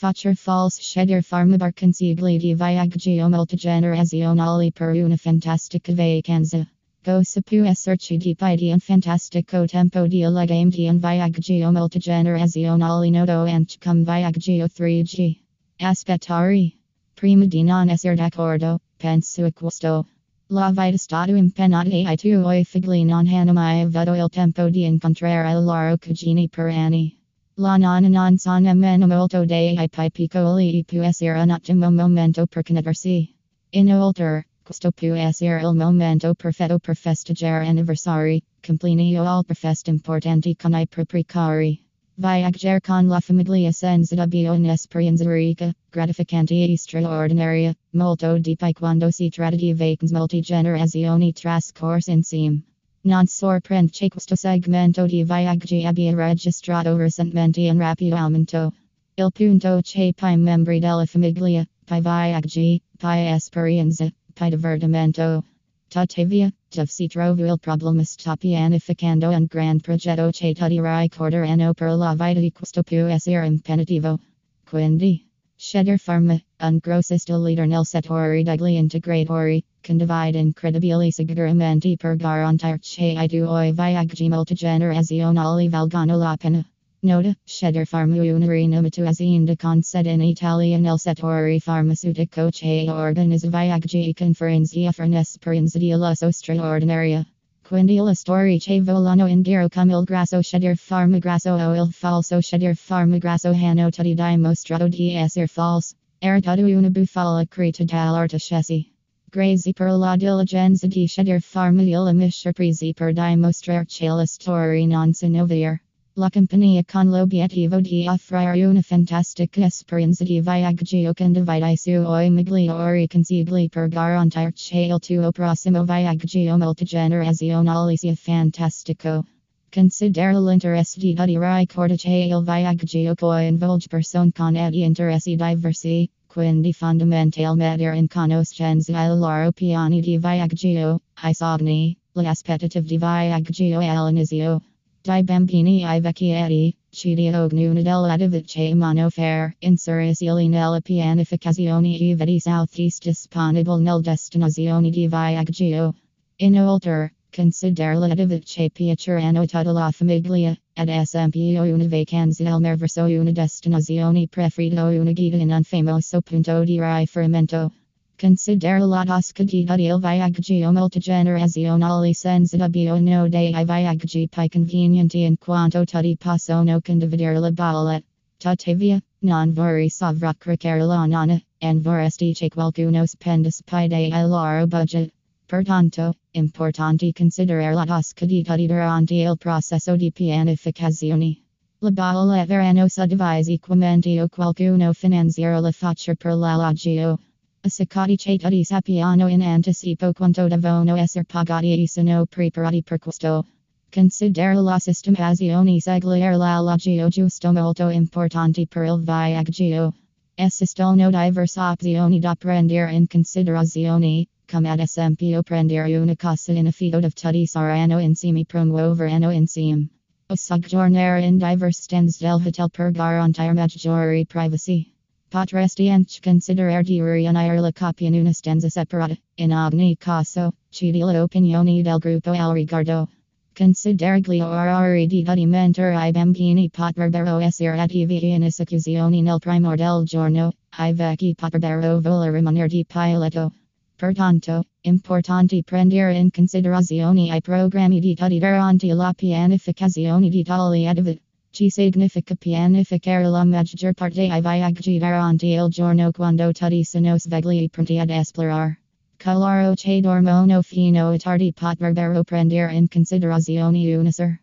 Faccia false scegliere farmabar consigli di viaggio multigenerazionali per una fantastica vacanza. Go se può esserci di piedi un fantastico tempo di legame di un viaggio multigenerazionale noto anche come viaggio 3G. Aspettare. Prima di non essere d'accordo, penso a questo. La vita stato impegnata ai tuoi figli non hanno mai avuto il tempo di incontrare loro cugini per anni. La nonna non sono meno molto dei pi piccoli e può essere un ottimo momento per connettersi. Inoltre, questo può essere il momento perfetto per festeggiare anniversari, compleanno o altre feste importanti con i propri cari. Viaggiare con la famiglia senza dubbio un'esperienza ricca, gratificante e straordinaria, molto di quando si tratta di vacanze multigenerazioni trascorse insieme. Non sorprende questo segmento di viaggi abbia registrato recentemente un rapido aumento. Il punto che pi membri della famiglia, pi viaggi, pi esperienza, pi divertimento. Tuttavia, dove si trova il problema sta pianificando un gran progetto che tutti ricordano per la vita di questo può essere impegnativo. Quindi, scegliere farma, un grossista leader nel settore degli integratori, condivide incredibili sicuramente per garantire che i tuoi viaggi multigenerazionali valgono la pena. Nota, scegliere farma una rinomato azienda con sede in Italia nel settore farmaceutico che organizza viaggi conferenze offre un'esperienza di lusso straordinaria. Quindi la storia che volano indire come il grasso scegliere farma grasso o il falso scegliere farma grasso hanno tutti dimostrato di essere false. Era tutto una bufala creta dall'artifici. Grazie per la diligenza di scegliere farma il mi sorpresi per dimostrare che la storia non sono vera. La compagnia con l'obiettivo di offrire una fantastica esperienza di viaggio condivide i suoi migliori consigli per garantire che il tuo prossimo viaggio multigenerazionale sia fantastico. Considera l'interesse di tutti ricorda che il viaggio coinvolge persone con interessi diversi, quindi fondamentalmente in conoscenza i loro piani di viaggio, i sogni, le aspettative di viaggio all'inizio. Di bambini i vecchietti, ci diognuno dell'attività mano fare, inserisili nella pianificazione e vedi southeast disponibile nel destinazione di viaggio. Inoltre, considera l'attività piaceranno tutta la famiglia, ad esempio una vacanza al mare verso una destinazione preferita o una gita in un famoso punto di riferimento. Considera la tutti il viaggio multigenerazionale senza dubbio no dei viaggi più convenienti in quanto tutti possono condividere la bolletta. Tuttavia, non vorrei sovraccaricare la nonna, and vorresti che qualcuno spendesse più dei loro budget. Pertanto, importante considerare la tutti durante il processo di pianificazione. La bolletta verranno suddivisi equamente o qualcuno finanziare la faccia per l'alloggio. Assicati che tutti sappiano in anticipo quanto devono essere pagati e sono preparati per questo. Considera la sistemazione seguire l'alloggio giusto molto importante per il viaggio. Esistono diverse opzioni da prendere in considerazione, come ad esempio prendere una casa in affitto dove tutti saranno insieme promuoveranno insieme. O soggiornare in diverse stanze del hotel per garantire maggiore privacy. Potresti anche considerare di riunire la coppia in una stanza separata. In ogni caso, chiedi l'opinione del gruppo al riguardo. Considera gli orari di mentre i bambini potrebbero essere attivi in esecuzione nel primo del giorno, i vecchi potrebbero voler rimanere di piletto. Pertanto, importante prendere in considerazione i programmi di tutti durante la pianificazione di tali attività. Ci significa pianificare la maggior parte i viaggi durante il giorno quando tutti sono svegli pronti ad esplorare. Coloro che dormono fino a tardi potrebbero prendere in considerazione una.